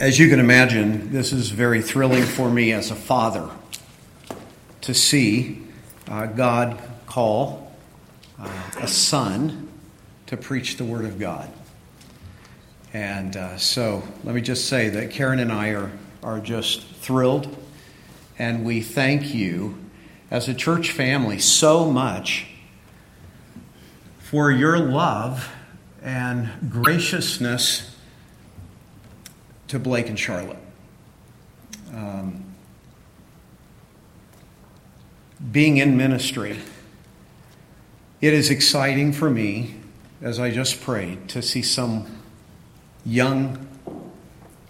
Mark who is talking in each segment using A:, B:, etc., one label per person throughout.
A: As you can imagine, this is very thrilling for me as a father to see uh, God call uh, a son to preach the Word of God. And uh, so let me just say that Karen and I are, are just thrilled, and we thank you as a church family so much for your love and graciousness to Blake and Charlotte. Um, being in ministry, it is exciting for me, as I just prayed, to see some young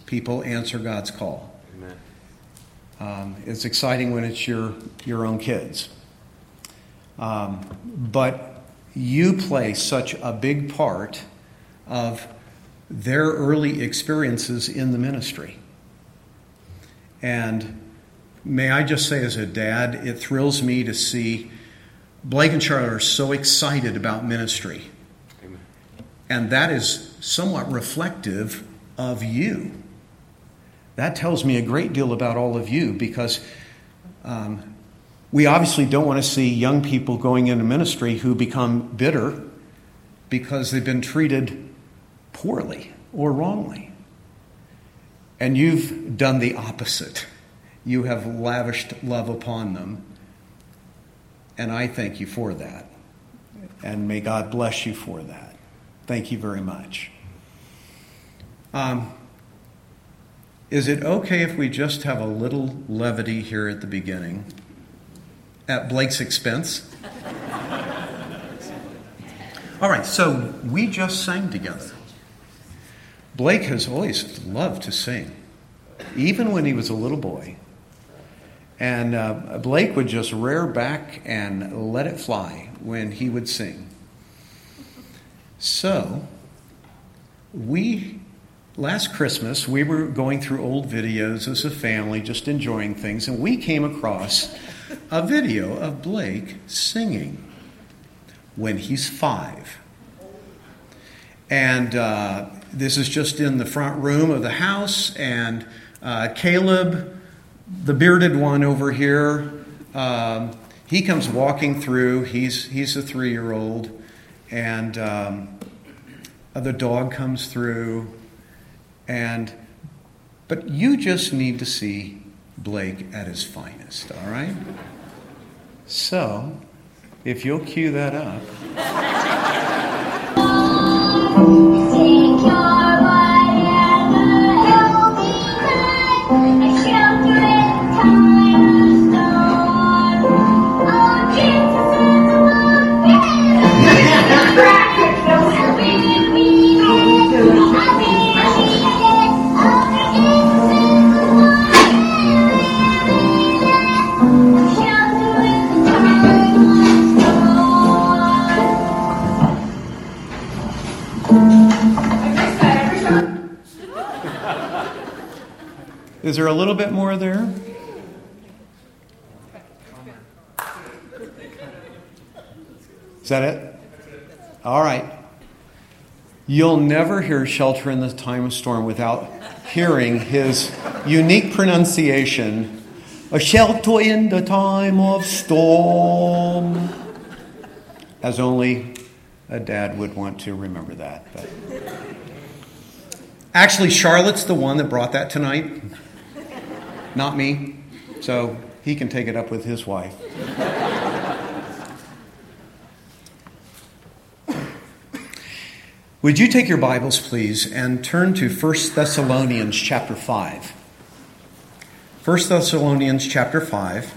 A: people answer God's call. Um, it's exciting when it's your, your own kids. Um, but you play such a big part of their early experiences in the ministry. And may I just say, as a dad, it thrills me to see Blake and Charlotte are so excited about ministry. Amen. And that is somewhat reflective of you. That tells me a great deal about all of you because um, we obviously don't want to see young people going into ministry who become bitter because they've been treated poorly or wrongly. And you've done the opposite. You have lavished love upon them. And I thank you for that. And may God bless you for that. Thank you very much. Um, is it okay if we just have a little levity here at the beginning? At Blake's expense? All right, so we just sang together. Blake has always loved to sing, even when he was a little boy. And uh, Blake would just rear back and let it fly when he would sing. So, we, last Christmas, we were going through old videos as a family, just enjoying things, and we came across a video of Blake singing when he's five. And uh, this is just in the front room of the house, and uh, Caleb, the bearded one over here, um, he comes walking through. He's he's a three year old, and um, the dog comes through, and but you just need to see Blake at his finest. All right. So, if you'll cue that up. Is there a little bit more there? Is that it? All right. You'll never hear Shelter in the Time of Storm without hearing his unique pronunciation a shelter in the time of storm. As only a dad would want to remember that. But. Actually, Charlotte's the one that brought that tonight not me. So he can take it up with his wife. Would you take your Bibles, please, and turn to 1 Thessalonians chapter 5? 1 Thessalonians chapter 5.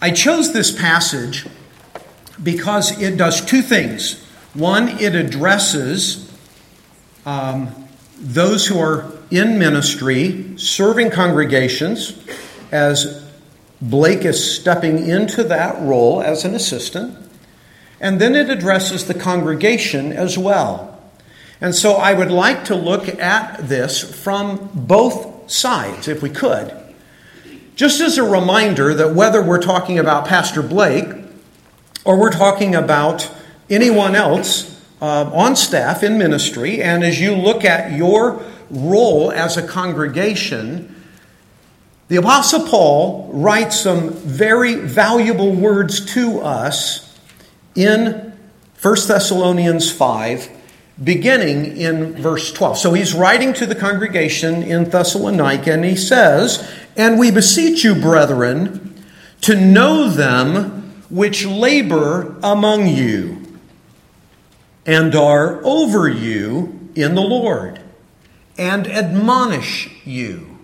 A: I chose this passage because it does two things. One, it addresses um, those who are in ministry, serving congregations, as Blake is stepping into that role as an assistant. And then it addresses the congregation as well. And so I would like to look at this from both sides, if we could. Just as a reminder that whether we're talking about Pastor Blake or we're talking about anyone else uh, on staff in ministry, and as you look at your role as a congregation, the Apostle Paul writes some very valuable words to us in 1 Thessalonians 5, beginning in verse 12. So he's writing to the congregation in Thessalonica, and he says, And we beseech you, brethren, to know them which labor among you and are over you in the Lord, and admonish you,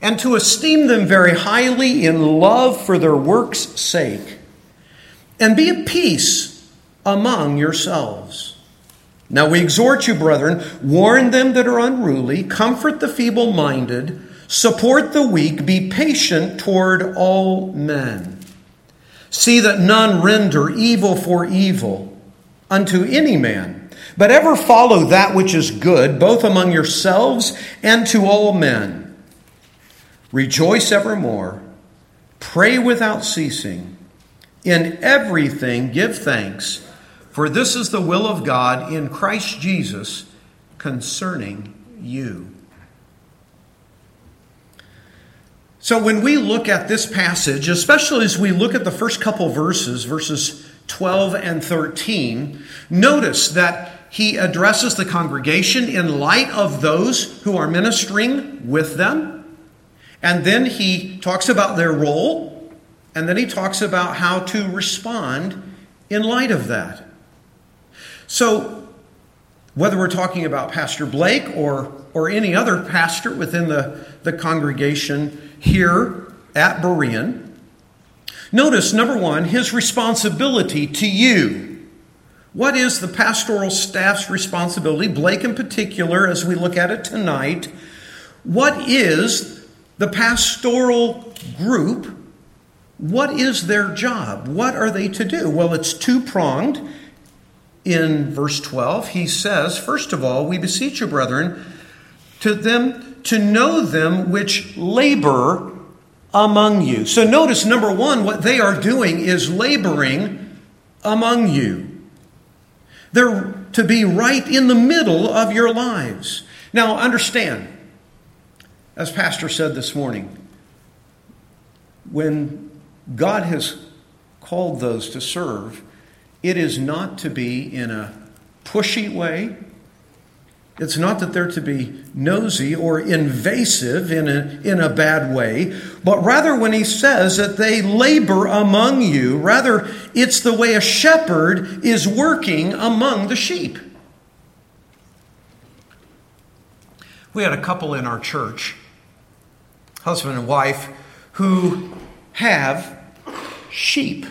A: and to esteem them very highly in love for their work's sake, and be at peace among yourselves. Now we exhort you, brethren, warn them that are unruly, comfort the feeble minded, support the weak, be patient toward all men. See that none render evil for evil unto any man, but ever follow that which is good, both among yourselves and to all men. Rejoice evermore, pray without ceasing, in everything give thanks for this is the will of God in Christ Jesus concerning you. So, when we look at this passage, especially as we look at the first couple verses, verses 12 and 13, notice that he addresses the congregation in light of those who are ministering with them. And then he talks about their role. And then he talks about how to respond in light of that. So, whether we're talking about Pastor Blake or, or any other pastor within the, the congregation here at Berean, notice number one, his responsibility to you. What is the pastoral staff's responsibility, Blake in particular, as we look at it tonight? What is the pastoral group? What is their job? What are they to do? Well, it's two pronged in verse 12, he says, First of all, we beseech you, brethren, to them to know them which labor among you. So notice, number one, what they are doing is laboring among you. They're to be right in the middle of your lives. Now, understand, as Pastor said this morning, when God has called those to serve, it is not to be in a pushy way. It's not that they're to be nosy or invasive in a, in a bad way, but rather when he says that they labor among you, rather it's the way a shepherd is working among the sheep. We had a couple in our church, husband and wife, who have sheep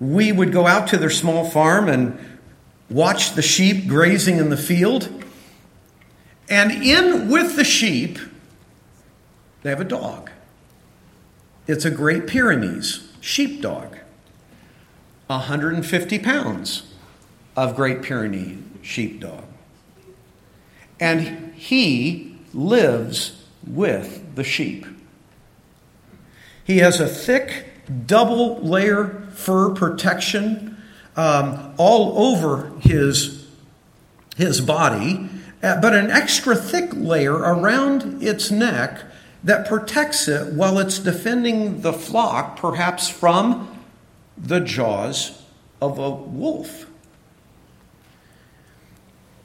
A: we would go out to their small farm and watch the sheep grazing in the field. And in with the sheep, they have a dog. It's a Great Pyrenees sheepdog. 150 pounds of Great Pyrenees sheepdog. And he lives with the sheep. He has a thick double layer fur protection um, all over his, his body, uh, but an extra thick layer around its neck that protects it while it's defending the flock, perhaps from the jaws of a wolf.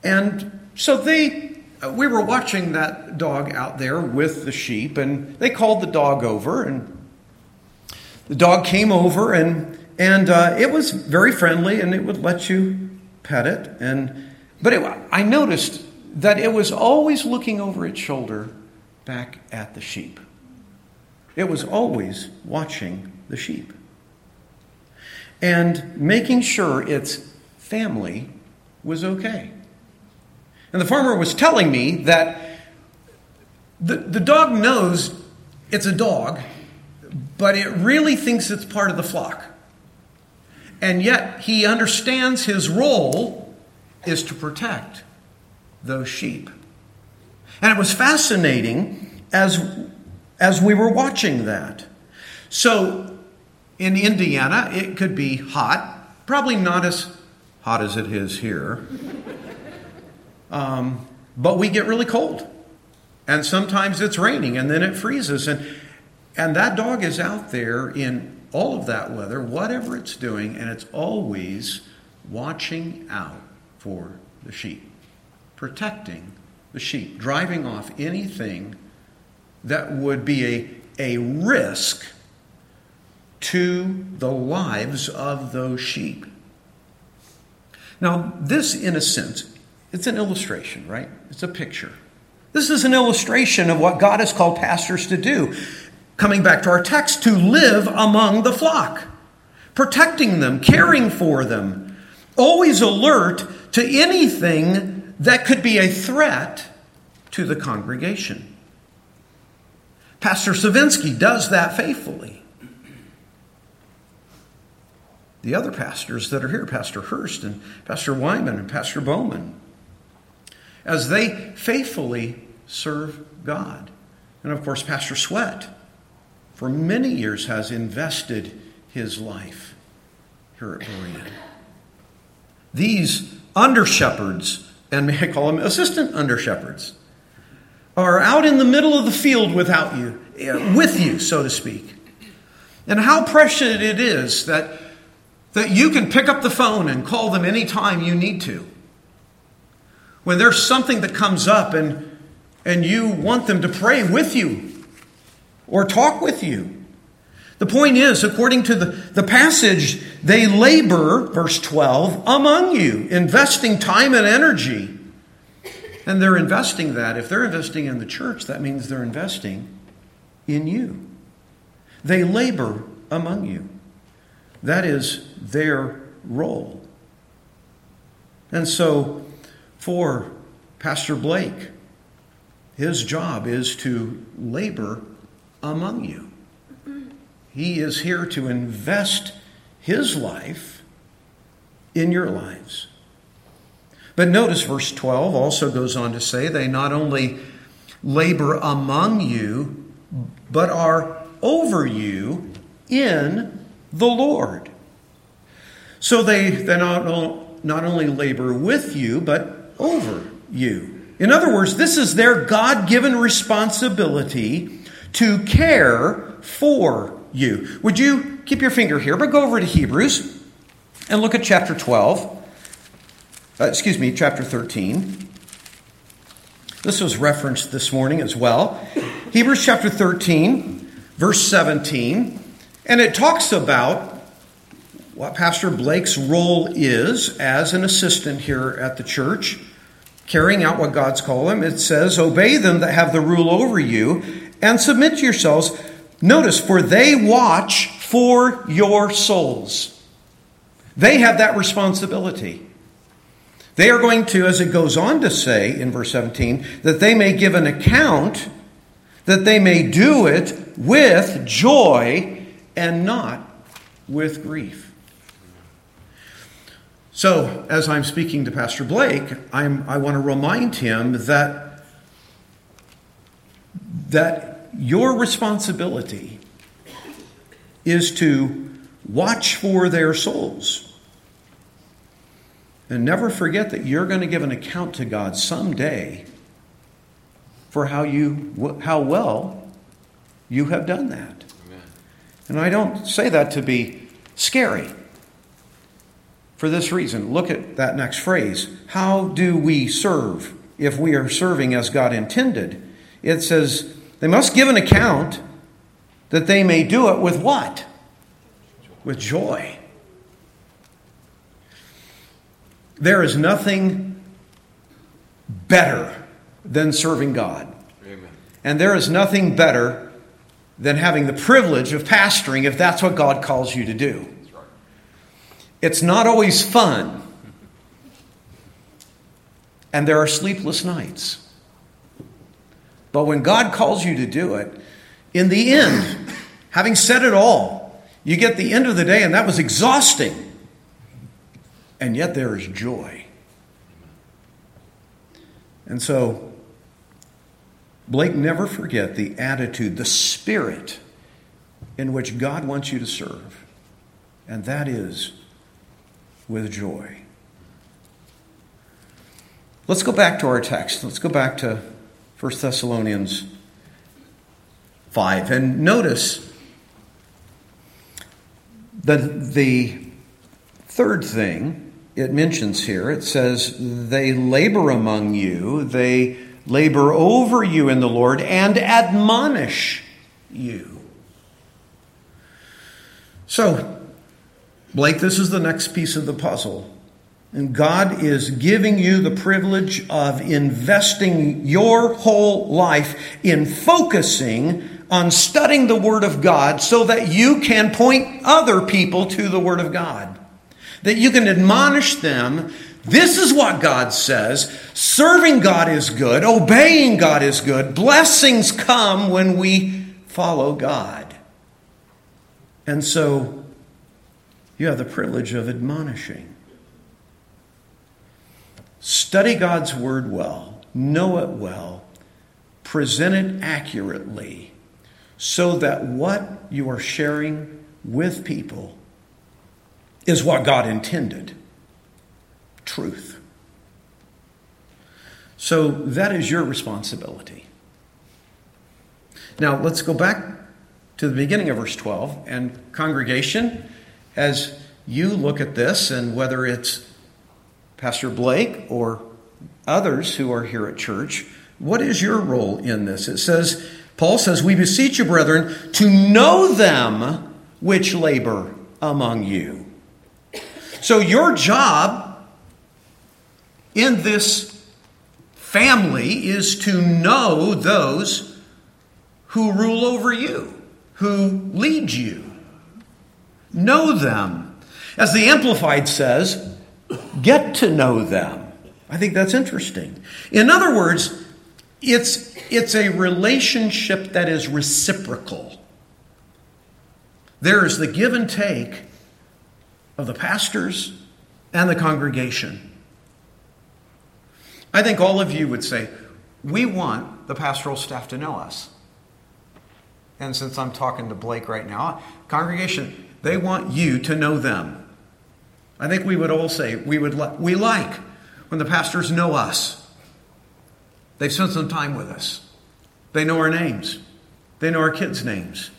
A: And so they, uh, we were watching that dog out there with the sheep, and they called the dog over, and the dog came over and and uh, it was very friendly and it would let you pet it. And but it, i noticed that it was always looking over its shoulder back at the sheep. It was always watching the sheep. And making sure its family was okay. And the farmer was telling me that the, the dog knows it's a dog but it really thinks it's part of the flock. And yet he understands his role is to protect those sheep. And it was fascinating as, as we were watching that. So in Indiana, it could be hot Probably not as hot as it is here. Um, but we get really cold. And sometimes it's raining and then it freezes. And, and that dog is out there in all of that weather, whatever it's doing, and it's always watching out for the sheep, protecting the sheep, driving off anything that would be a, a risk to the lives of those sheep. Now, this, in a sense, it's an illustration, right? It's a picture. This is an illustration of what God has called pastors to do. Coming back to our text, to live among the flock, protecting them, caring for them, always alert to anything that could be a threat to the congregation. Pastor Savinsky does that faithfully. The other pastors that are here, Pastor Hurst and Pastor Wyman and Pastor Bowman, as they faithfully serve God. And of course, Pastor Sweat, for many years, has invested his life here at Berean. These under shepherds, and may I call them assistant under shepherds, are out in the middle of the field without you, eh, with you, so to speak. And how precious it is that, that you can pick up the phone and call them anytime you need to. When there's something that comes up and and you want them to pray with you or talk with you. The point is, according to the, the passage, they labor, verse 12, among you, investing time and energy. And they're investing that. If they're investing in the church, that means they're investing in you. They labor among you. That is their role. And so, for Pastor Blake, his job is to labor among you. He is here to invest his life in your lives. But notice verse 12 also goes on to say they not only labor among you, but are over you in the Lord. So they, they not, not only labor with you, but over you. In other words, this is their God given responsibility to care for you. Would you keep your finger here, but go over to Hebrews and look at chapter 12. Uh, excuse me, chapter 13. This was referenced this morning as well. Hebrews chapter 13, verse 17. And it talks about what Pastor Blake's role is as an assistant here at the church carrying out what God's called them. It says, Obey them that have the rule over you, and submit to yourselves. Notice, for they watch for your souls. They have that responsibility. They are going to, as it goes on to say in verse 17, that they may give an account, that they may do it with joy and not with grief. So, as I'm speaking to Pastor Blake, I'm, I want to remind him that, that your responsibility is to watch for their souls. And never forget that you're going to give an account to God someday for how, you, how well you have done that. Amen. And I don't say that to be scary for this reason. Look at that next phrase. How do we serve if we are serving as God intended? It says, they must give an account that they may do it with what? With joy. There is nothing better than serving God. Amen. And there is nothing better than having the privilege of pastoring if that's what God calls you to do. It's not always fun. And there are sleepless nights. But when God calls you to do it, in the end, having said it all, you get the end of the day, and that was exhausting. And yet there is joy. And so, Blake, never forget the attitude, the spirit in which God wants you to serve. And that is with joy. Let's go back to our text. Let's go back to 1 Thessalonians 5. And notice that the third thing it mentions here it says, They labor among you, they labor over you in the Lord, and admonish you. So, Blake, this is the next piece of the puzzle. And God is giving you the privilege of investing your whole life in focusing on studying the Word of God so that you can point other people to the Word of God. That you can admonish them. This is what God says. Serving God is good. Obeying God is good. Blessings come when we follow God. And so you have the privilege of admonishing. Study God's Word well, know it well, present it accurately, so that what you are sharing with people is what God intended truth. So that is your responsibility. Now, let's go back to the beginning of verse 12. And, congregation, as you look at this, and whether it's Pastor Blake or others who are here at church, what is your role in this? It says, Paul says, We beseech you, brethren, to know them which labor among you. So, your job in this family is to know those who rule over you, who lead you. Know them. As the Amplified says, Get to know them. I think that's interesting. In other words, it's, it's a relationship that is reciprocal. There is the give and take of the pastors and the congregation. I think all of you would say, we want the pastoral staff to know us. And since I'm talking to Blake right now, congregation, they want you to know them. I think we would all say we would li- we like when the pastors know us. They've spent some time with us. They know our names. They know our kids' names.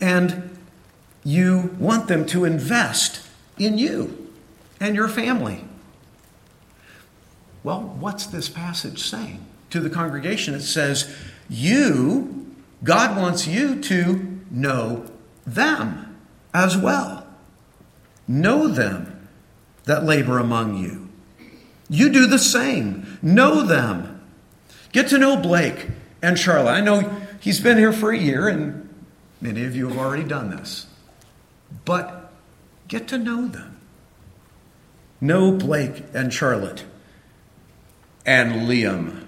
A: And you want them to invest in you and your family. Well, what's this passage saying? To the congregation, it says, You, God wants you to know them as well. Know them that labor among you. You do the same. Know them. Get to know Blake and Charlotte. I know he's been here for a year, and many of you have already done this. But get to know them. Know Blake and Charlotte and Liam,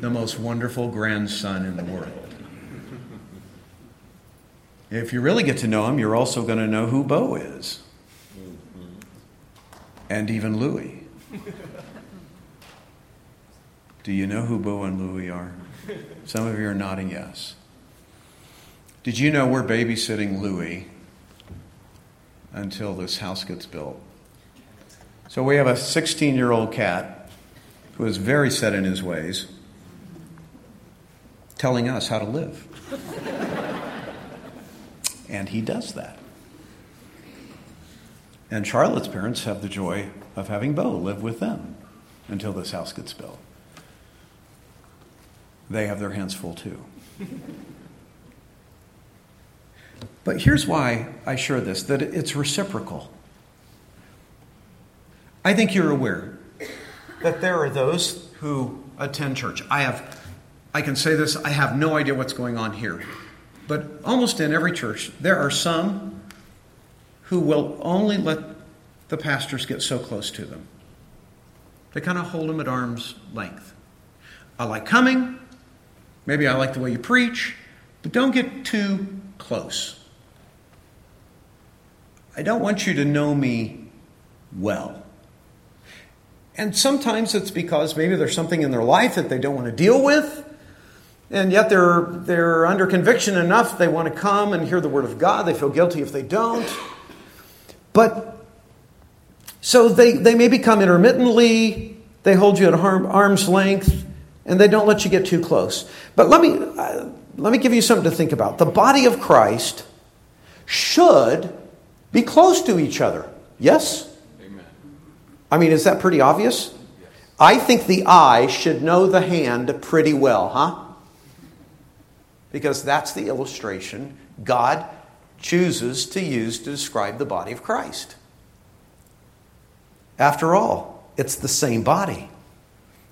A: the most wonderful grandson in the world. If you really get to know him, you're also going to know who Bo is and even Louie. Do you know who Bo and Louie are? Some of you are nodding yes. Did you know we're babysitting Louie until this house gets built? So we have a 16 year old cat who is very set in his ways, telling us how to live. and he does that. And Charlotte's parents have the joy of having Bo live with them until this house gets built. They have their hands full too. but here's why I share this that it's reciprocal. I think you're aware that there are those who attend church. I have I can say this, I have no idea what's going on here. But almost in every church, there are some who will only let the pastors get so close to them. They kind of hold them at arm's length. I like coming. Maybe I like the way you preach, but don't get too close. I don't want you to know me well. And sometimes it's because maybe there's something in their life that they don't want to deal with. And yet they're, they're under conviction enough, they want to come and hear the Word of God. They feel guilty if they don't. But So they, they maybe come intermittently, they hold you at arm's length, and they don't let you get too close. But let me, uh, let me give you something to think about. The body of Christ should be close to each other. Yes? Amen. I mean, is that pretty obvious? Yes. I think the eye should know the hand pretty well, huh? Because that's the illustration God chooses to use to describe the body of Christ. After all, it's the same body.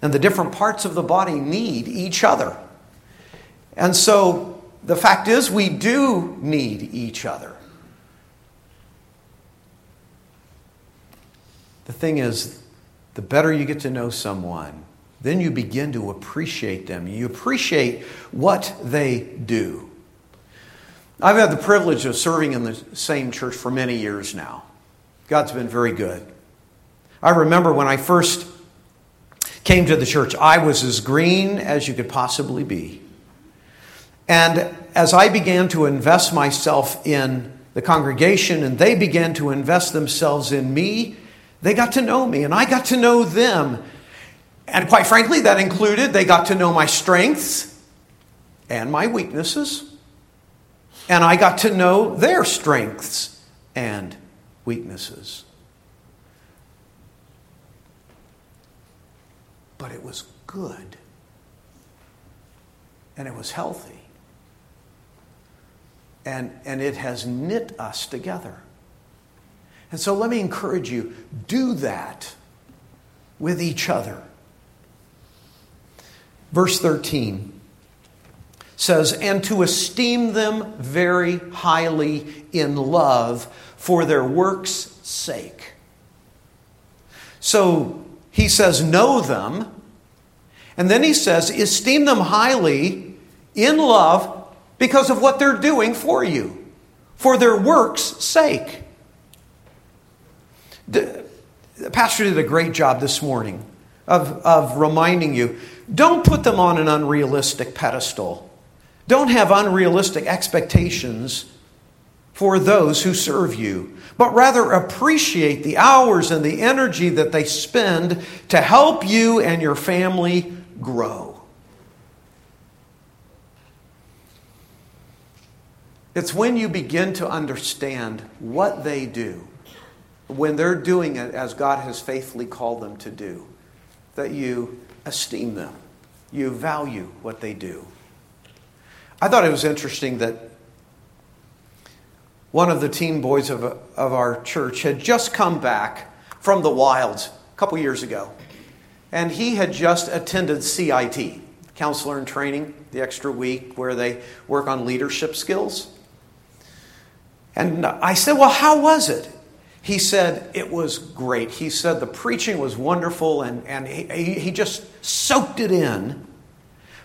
A: And the different parts of the body need each other. And so the fact is, we do need each other. The thing is, the better you get to know someone, then you begin to appreciate them. You appreciate what they do. I've had the privilege of serving in the same church for many years now. God's been very good. I remember when I first came to the church, I was as green as you could possibly be. And as I began to invest myself in the congregation and they began to invest themselves in me, they got to know me and I got to know them. And quite frankly, that included they got to know my strengths and my weaknesses. And I got to know their strengths and weaknesses. But it was good. And it was healthy. And, and it has knit us together. And so let me encourage you do that with each other. Verse 13 says, And to esteem them very highly in love for their works' sake. So he says, Know them. And then he says, Esteem them highly in love because of what they're doing for you, for their works' sake. The pastor did a great job this morning of, of reminding you don't put them on an unrealistic pedestal. Don't have unrealistic expectations for those who serve you, but rather appreciate the hours and the energy that they spend to help you and your family grow. It's when you begin to understand what they do when they're doing it as God has faithfully called them to do, that you esteem them, you value what they do. I thought it was interesting that one of the teen boys of, of our church had just come back from the wilds a couple years ago. And he had just attended CIT, counselor in training, the extra week where they work on leadership skills. And I said, Well, how was it? He said it was great. He said the preaching was wonderful and, and he, he just soaked it in.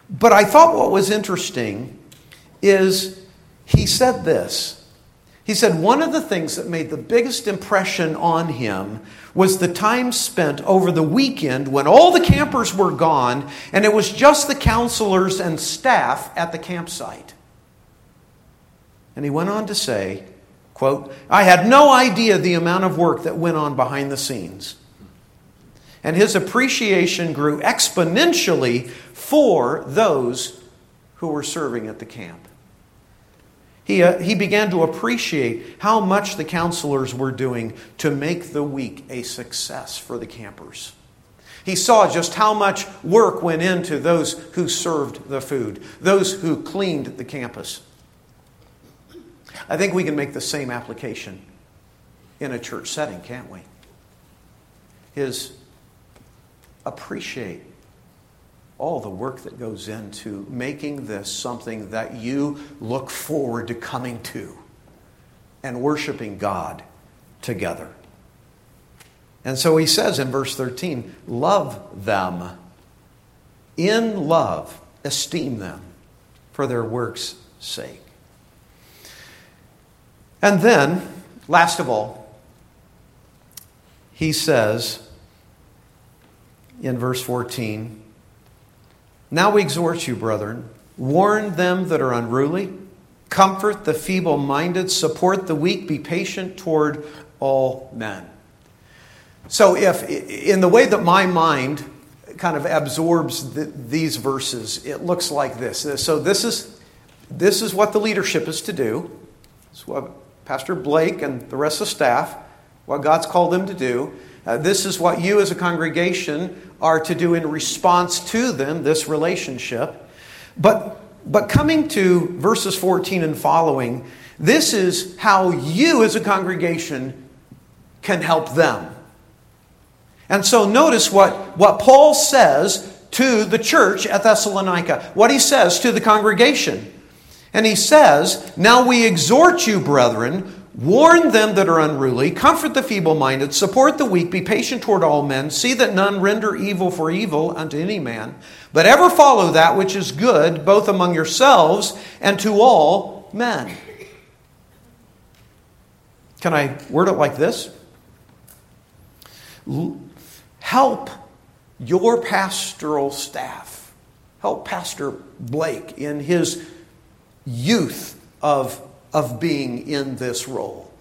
A: But I thought what was interesting is he said this. He said one of the things that made the biggest impression on him was the time spent over the weekend when all the campers were gone and it was just the counselors and staff at the campsite. And he went on to say, Quote, I had no idea the amount of work that went on behind the scenes. And his appreciation grew exponentially for those who were serving at the camp. He, uh, he began to appreciate how much the counselors were doing to make the week a success for the campers. He saw just how much work went into those who served the food, those who cleaned the campus. I think we can make the same application in a church setting, can't we? Is appreciate all the work that goes into making this something that you look forward to coming to and worshiping God together. And so he says in verse 13, love them. In love, esteem them for their work's sake. And then, last of all, he says in verse 14, Now we exhort you, brethren, warn them that are unruly, comfort the feeble minded, support the weak, be patient toward all men. So, if in the way that my mind kind of absorbs the, these verses, it looks like this. So, this is, this is what the leadership is to do. It's what Pastor Blake and the rest of the staff, what God's called them to do. Uh, this is what you as a congregation are to do in response to them, this relationship. But, but coming to verses 14 and following, this is how you as a congregation can help them. And so notice what, what Paul says to the church at Thessalonica, what he says to the congregation. And he says, Now we exhort you, brethren, warn them that are unruly, comfort the feeble minded, support the weak, be patient toward all men, see that none render evil for evil unto any man, but ever follow that which is good, both among yourselves and to all men. Can I word it like this? Help your pastoral staff. Help Pastor Blake in his youth of, of being in this role.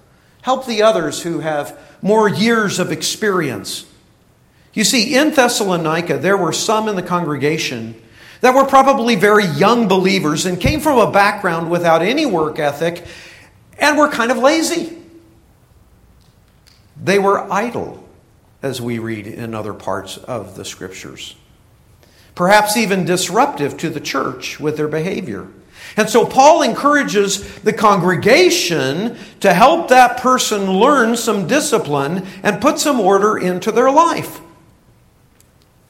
A: Help the others who have more years of experience. You see, in Thessalonica, there were some in the congregation that were probably very young believers and came from a background without any work ethic and were kind of lazy. They were idle, as we read in other parts of the scriptures. Perhaps even disruptive to the church with their behavior. And so Paul encourages the congregation to help that person learn some discipline and put some order into their life.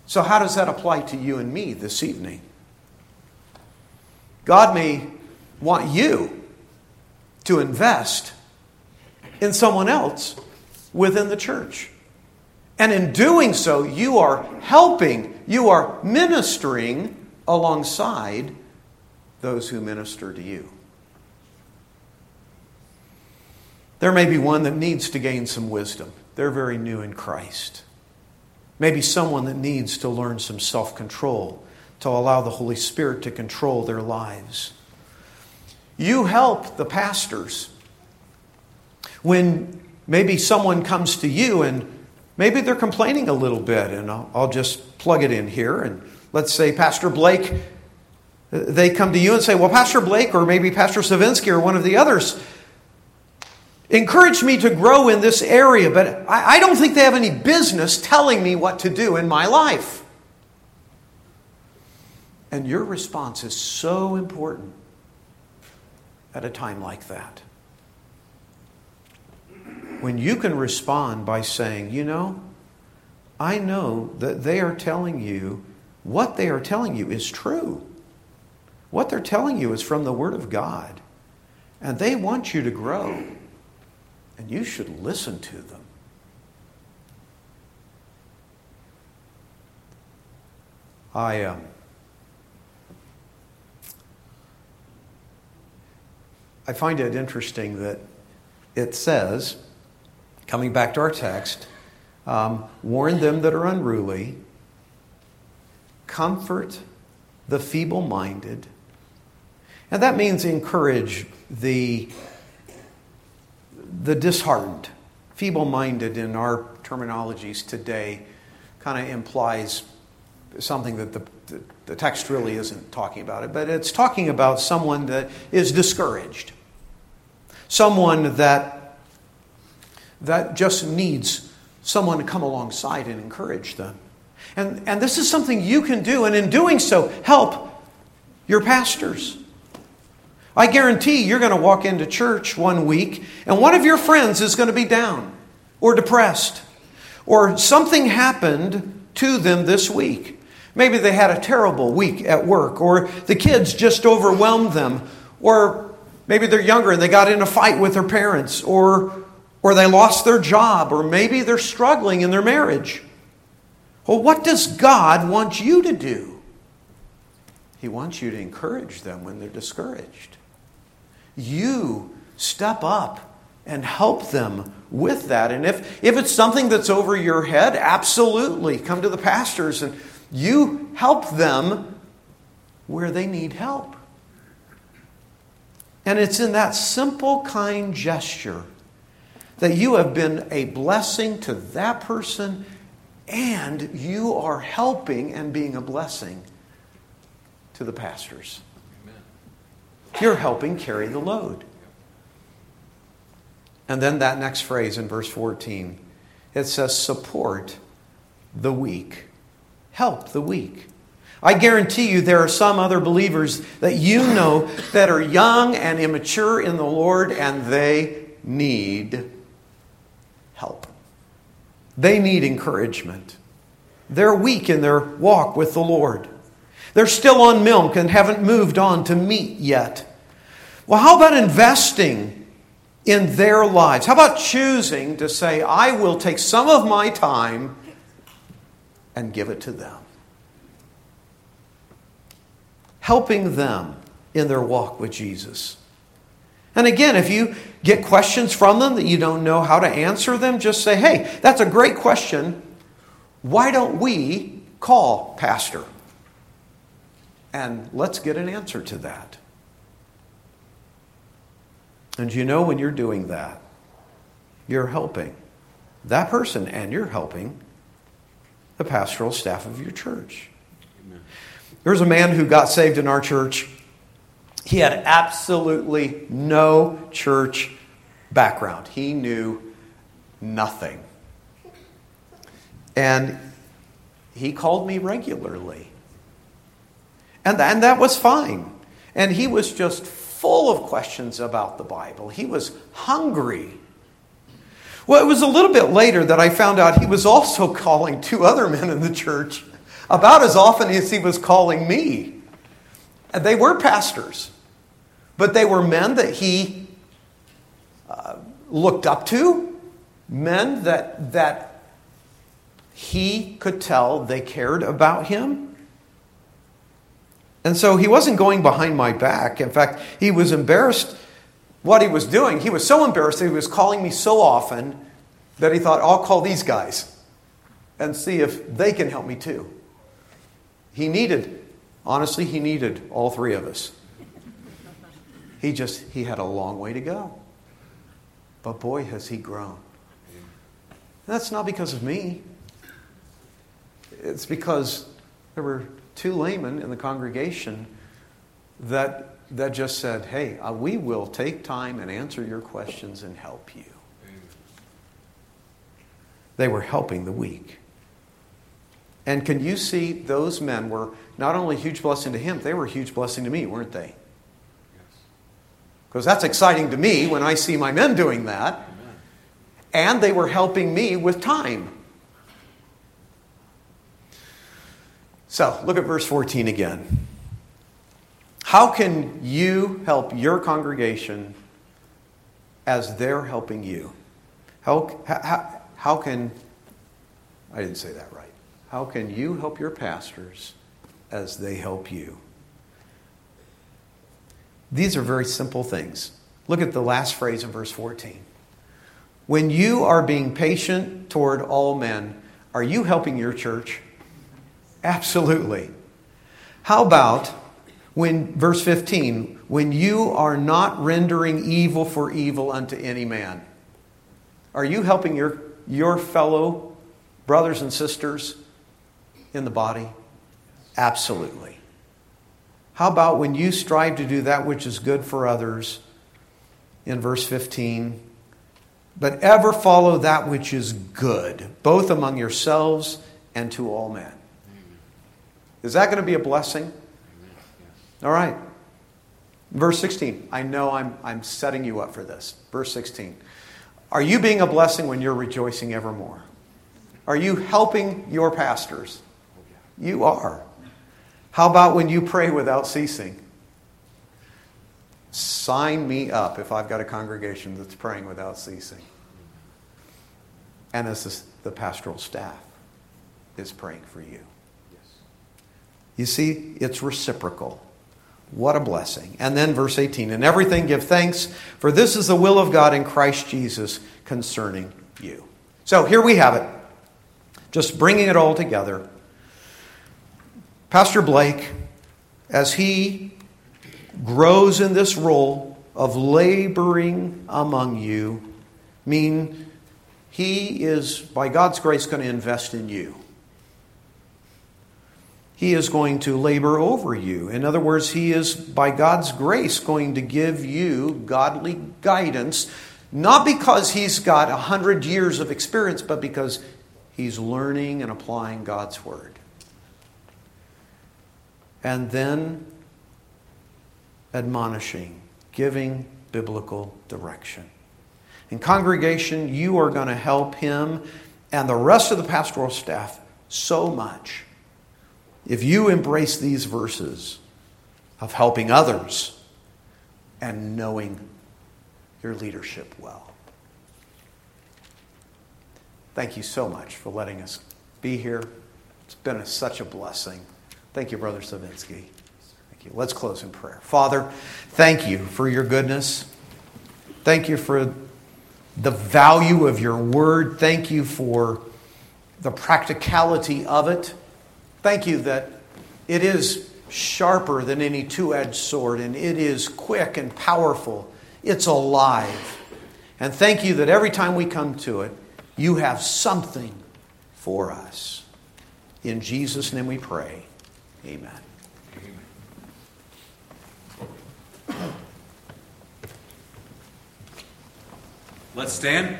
A: So, how does that apply to you and me this evening? God may want you to invest in someone else within the church. And in doing so, you are helping, you are ministering alongside those who minister to you. There may be one that needs to gain some wisdom. They're very new in Christ. Maybe someone that needs to learn some self control to allow the Holy Spirit to control their lives. You help the pastors when maybe someone comes to you and maybe they're complaining a little bit, and I'll, I'll just plug it in here. And let's say Pastor Blake they come to you and say, Well, Pastor Blake or maybe Pastor Savinsky or one of the others encouraged me to grow in this area, but I don't think they have any business telling me what to do in my life. And your response is so important at a time like that. When you can respond by saying, You know, I know that they are telling you what they are telling you is true. What they're telling you is from the Word of God. And they want you to grow. And you should listen to them. I um, I find it interesting that it says, coming back to our text, um, warn them that are unruly, comfort the feeble minded, and that means encourage the, the disheartened. Feeble minded in our terminologies today kind of implies something that the, the, the, text really isn't talking about it, but it's talking about someone that is discouraged. Someone that, that just needs someone to come alongside and encourage them. And, and this is something you can do, and in doing so, help your pastors. I guarantee you're going to walk into church one week and one of your friends is going to be down or depressed or something happened to them this week. Maybe they had a terrible week at work or the kids just overwhelmed them or maybe they're younger and they got in a fight with their parents or or they lost their job or maybe they're struggling in their marriage. Well, what does God want you to do? He wants you to encourage them when they're discouraged you step up and help them with that. And if, if it's something that's over your head, absolutely come to the pastors and you help them where they need help. And it's in that simple, kind gesture that you have been a blessing to that person and you are helping and being a blessing to the pastors. You're helping carry the load. And then that next phrase in verse 14 it says, support the weak, help the weak. I guarantee you there are some other believers that you know that are young and immature in the Lord and they need help. They need encouragement. They're weak in their walk with the Lord. They're still on milk and haven't moved on to meat yet. Well, how about investing in their lives? How about choosing to say, I will take some of my time and give it to them? Helping them in their walk with Jesus. And again, if you get questions from them that you don't know how to answer them, just say, hey, that's a great question. Why don't we call Pastor? And let's get an answer to that. And you know when you're doing that, you're helping that person and you're helping the pastoral staff of your church. Amen. was a man who got saved in our church. He had absolutely no church background, he knew nothing. And he called me regularly. And, and that was fine. And he was just full of questions about the Bible. He was hungry. Well, it was a little bit later that I found out he was also calling two other men in the church about as often as he was calling me. And they were pastors, but they were men that he uh, looked up to, men that, that he could tell they cared about him. And so he wasn't going behind my back. In fact, he was embarrassed what he was doing. He was so embarrassed that he was calling me so often that he thought, I'll call these guys and see if they can help me too. He needed, honestly, he needed all three of us. He just, he had a long way to go. But boy, has he grown. that's not because of me. It's because there were two laymen in the congregation that, that just said, Hey, uh, we will take time and answer your questions and help you. They were helping the weak. And can you see those men were not only a huge blessing to him, they were a huge blessing to me, weren't they? Because that's exciting to me when I see my men doing that. And they were helping me with time. So look at verse 14 again. How can you help your congregation as they're helping you? How, how, how can, I didn't say that right. How can you help your pastors as they help you? These are very simple things. Look at the last phrase in verse 14. When you are being patient toward all men, are you helping your church? Absolutely. How about when, verse 15, when you are not rendering evil for evil unto any man? Are you helping your, your fellow brothers and sisters in the body? Absolutely. How about when you strive to do that which is good for others in verse 15? But ever follow that which is good, both among yourselves and to all men. Is that going to be a blessing? All right. Verse 16. I know I'm, I'm setting you up for this. Verse 16. Are you being a blessing when you're rejoicing evermore? Are you helping your pastors? You are. How about when you pray without ceasing? Sign me up if I've got a congregation that's praying without ceasing. And as the pastoral staff is praying for you. You see, it's reciprocal. What a blessing. And then verse 18 In everything give thanks, for this is the will of God in Christ Jesus concerning you. So here we have it. Just bringing it all together. Pastor Blake, as he grows in this role of laboring among you, mean He is, by God's grace, going to invest in you. He is going to labor over you. In other words, He is, by God's grace, going to give you godly guidance, not because He's got a hundred years of experience, but because He's learning and applying God's Word. And then admonishing, giving biblical direction. In congregation, you are going to help him and the rest of the pastoral staff so much if you embrace these verses of helping others and knowing your leadership well. Thank you so much for letting us be here. It's been a, such a blessing. Thank you, Brother Savinsky. Thank you. Let's close in prayer. Father, thank you for your goodness. Thank you for the value of your word. Thank you for the practicality of it. Thank you that it is sharper than any two edged sword and it is quick and powerful. It's alive. And thank you that every time we come to it, you have something for us. In Jesus' name we pray. Amen.
B: Let's stand.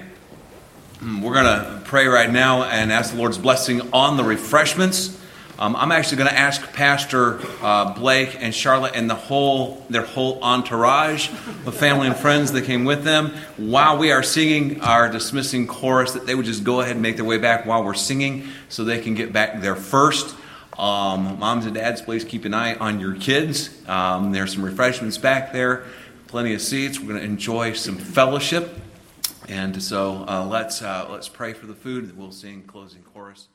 B: Mm, we're going to pray right now and ask the Lord's blessing on the refreshments. Um, I'm actually going to ask Pastor uh, Blake and Charlotte and the whole their whole entourage of family and friends that came with them while we are singing our dismissing chorus that they would just go ahead and make their way back while we're singing so they can get back there first. Um, moms and dads, please keep an eye on your kids. Um, there's some refreshments back there, plenty of seats. We're going to enjoy some fellowship. And so uh, let's, uh, let's pray for the food. We'll sing closing chorus.